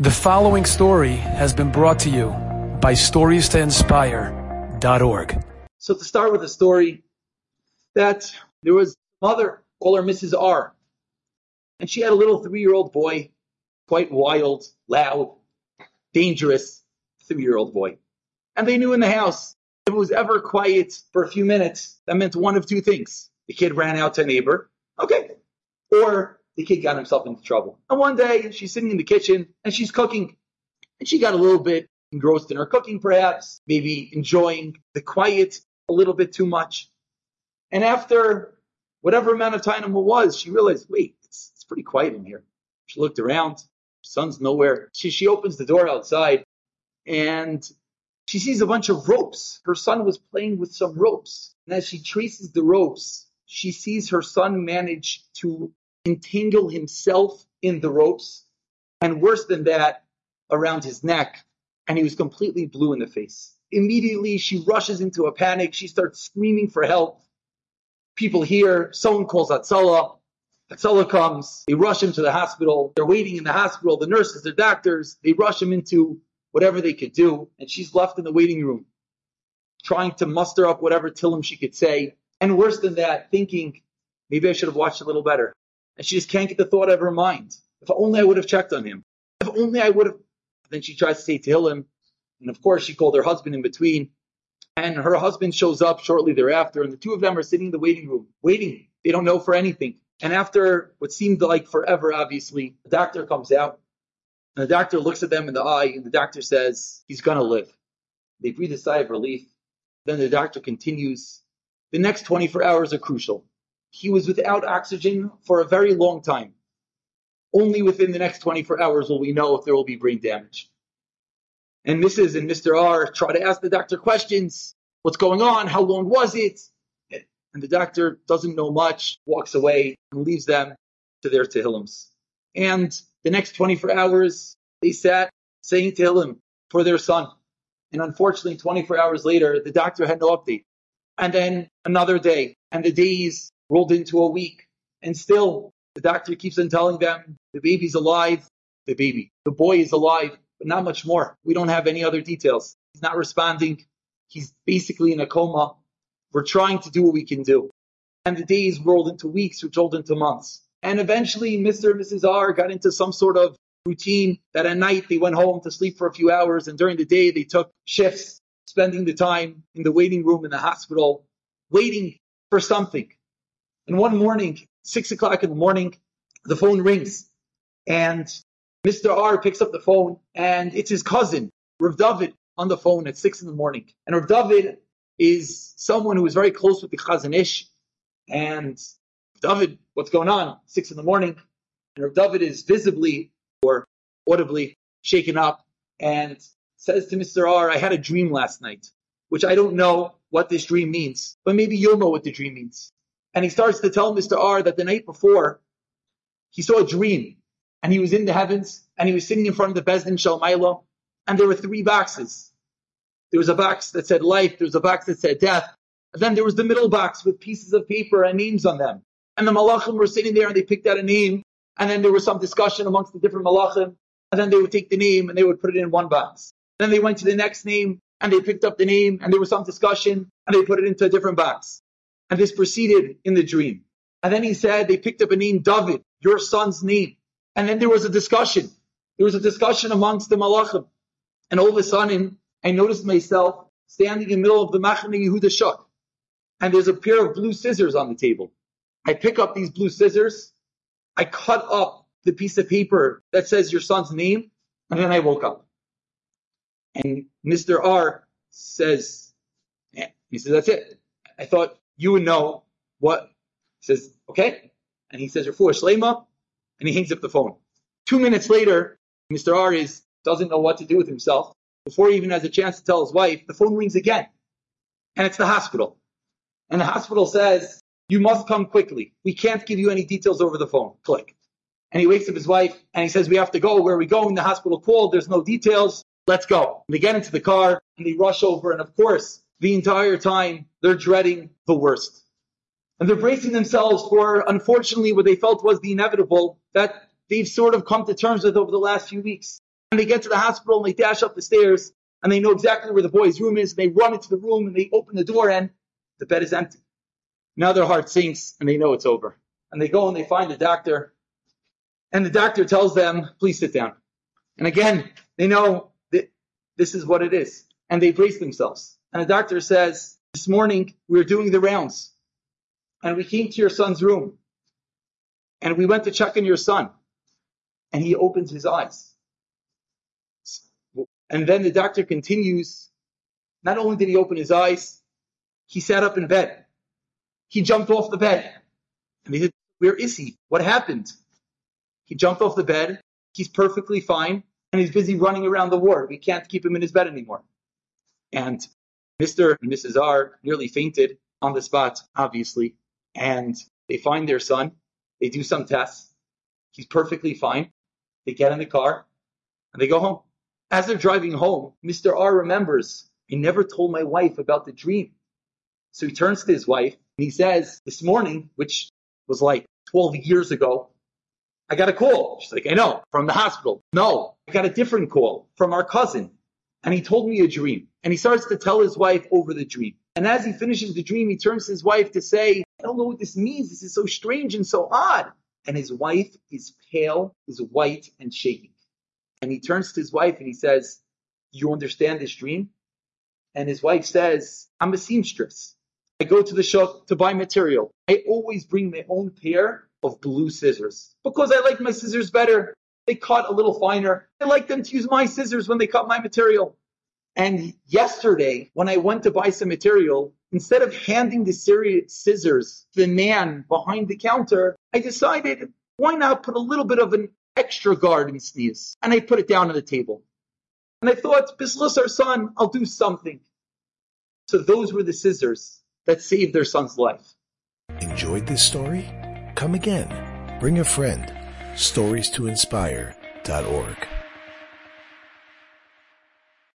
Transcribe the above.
The following story has been brought to you by StoriesToInspire.org. So to start with a story, that there was a mother, call her Mrs. R, and she had a little three-year-old boy, quite wild, loud, dangerous three-year-old boy. And they knew in the house, if it was ever quiet for a few minutes, that meant one of two things. The kid ran out to a neighbor, okay, or the kid got himself into trouble. And one day she's sitting in the kitchen and she's cooking and she got a little bit engrossed in her cooking, perhaps, maybe enjoying the quiet a little bit too much. And after whatever amount of time it was, she realized, wait, it's, it's pretty quiet in here. She looked around, son's nowhere. She, she opens the door outside and she sees a bunch of ropes. Her son was playing with some ropes. And as she traces the ropes, she sees her son manage to entangle himself in the ropes, and worse than that, around his neck, and he was completely blue in the face. Immediately, she rushes into a panic. She starts screaming for help. People hear, someone calls Hatzalah. Hatzalah comes. They rush him to the hospital. They're waiting in the hospital. The nurses, the doctors, they rush him into whatever they could do. And she's left in the waiting room, trying to muster up whatever Tehillim she could say. And worse than that, thinking, maybe I should have watched a little better and she just can't get the thought out of her mind. If only I would have checked on him. If only I would have. Then she tries to say Tehillim, and of course she called her husband in between. And her husband shows up shortly thereafter, and the two of them are sitting in the waiting room, waiting. They don't know for anything. And after what seemed like forever, obviously, the doctor comes out, and the doctor looks at them in the eye, and the doctor says, He's gonna live. They breathe a sigh of relief. Then the doctor continues, The next 24 hours are crucial he was without oxygen for a very long time. Only within the next 24 hours will we know if there will be brain damage. And Mrs. and Mr. R try to ask the doctor questions. What's going on? How long was it? And the doctor doesn't know much, walks away, and leaves them to their Tehillims. And the next 24 hours, they sat saying Tehillim for their son. And unfortunately, 24 hours later, the doctor had no update. And then another day, and the days rolled into a week. And still, the doctor keeps on telling them the baby's alive, the baby. The boy is alive, but not much more. We don't have any other details. He's not responding. He's basically in a coma. We're trying to do what we can do. And the days rolled into weeks, which rolled into months. And eventually, Mr. and Mrs. R got into some sort of routine that at night they went home to sleep for a few hours, and during the day they took shifts, spending the time in the waiting room in the hospital, waiting for something. And one morning, six o'clock in the morning, the phone rings and Mr. R picks up the phone and it's his cousin, Rav David, on the phone at six in the morning. And Rav David is someone who is very close with the Chazon Ish. And David, what's going on? Six in the morning. And Rav David is visibly or audibly shaken up and says to Mr. R, I had a dream last night, which I don't know what this dream means, but maybe you'll know what the dream means. And he starts to tell Mr. R that the night before, he saw a dream and he was in the heavens and he was sitting in front of the Beis Din Shel Maalah and there were three boxes. There was a box that said life, there was a box that said death, and then there was the middle box with pieces of paper and names on them. And the malachim were sitting there and they picked out a name and then there was some discussion amongst the different malachim and then they would take the name and they would put it in one box. Then they went to the next name and they picked up the name and there was some discussion and they put it into a different box. And this proceeded in the dream. And then he said, they picked up a name, David, your son's name. And then there was a discussion. There was a discussion amongst the malachim. And all of a sudden, I noticed myself standing in the middle of the Machane Yehuda Shuk. And there's a pair of blue scissors on the table. I pick up these blue scissors. I cut up the piece of paper that says your son's name. And then I woke up. And Mr. R says, yeah. he says, that's it. I thought you would know what. He says, okay. And he says, Refuah Shlema, and he hangs up the phone. Two minutes later, Mr. Arias doesn't know what to do with himself. Before he even has a chance to tell his wife, the phone rings again. And it's the hospital. And the hospital says, you must come quickly. We can't give you any details over the phone. Click. And he wakes up his wife and he says, we have to go. Where are we going? The hospital called. There's no details. Let's go. And they get into the car and they rush over. And of course, the entire time they're dreading the worst. And they're bracing themselves for, unfortunately, what they felt was the inevitable that they've sort of come to terms with over the last few weeks. And they get to the hospital and they dash up the stairs and they know exactly where the boy's room is. And They run into the room and they open the door and the bed is empty. Now their heart sinks and they know it's over. And they go and they find the doctor and the doctor tells them, please sit down. And again, they know that this is what it is. And they brace themselves. And the doctor says, this morning we were doing the rounds and we came to your son's room and we went to check on your son and he opens his eyes. And then the doctor continues, not only did he open his eyes, he sat up in bed. He jumped off the bed. And they said, where is he? What happened? He jumped off the bed. He's perfectly fine. And he's busy running around the ward. We can't keep him in his bed anymore. And Mr. and Mrs. R nearly fainted on the spot, obviously. And they find their son. They do some tests. He's perfectly fine. They get in the car and they go home. As they're driving home, Mr. R remembers, I never told my wife about the dream. So he turns to his wife and he says, This morning, which was like 12 years ago, I got a call. She's like, I know, from the hospital. No, I got a different call from our cousin. And he told me a dream. And he starts to tell his wife over the dream. And as he finishes the dream, he turns to his wife to say, I don't know what this means. This is so strange and so odd. And his wife is pale, is white, and shaking. And he turns to his wife and he says, You understand this dream? And his wife says, I'm a seamstress. I go to the shop to buy material. I always bring my own pair of blue scissors because I like my scissors better. They cut a little finer. I like them to use my scissors when they cut my material. And yesterday, when I went to buy some material, instead of handing the scissors to the man behind the counter, I decided why not put a little bit of an extra garden sneeze? And I put it down on the table. And I thought, Bislis, our son, I'll do something. So those were the scissors that saved their son's life. Enjoyed this story? Come again. Bring a friend. Stories to inspire.org.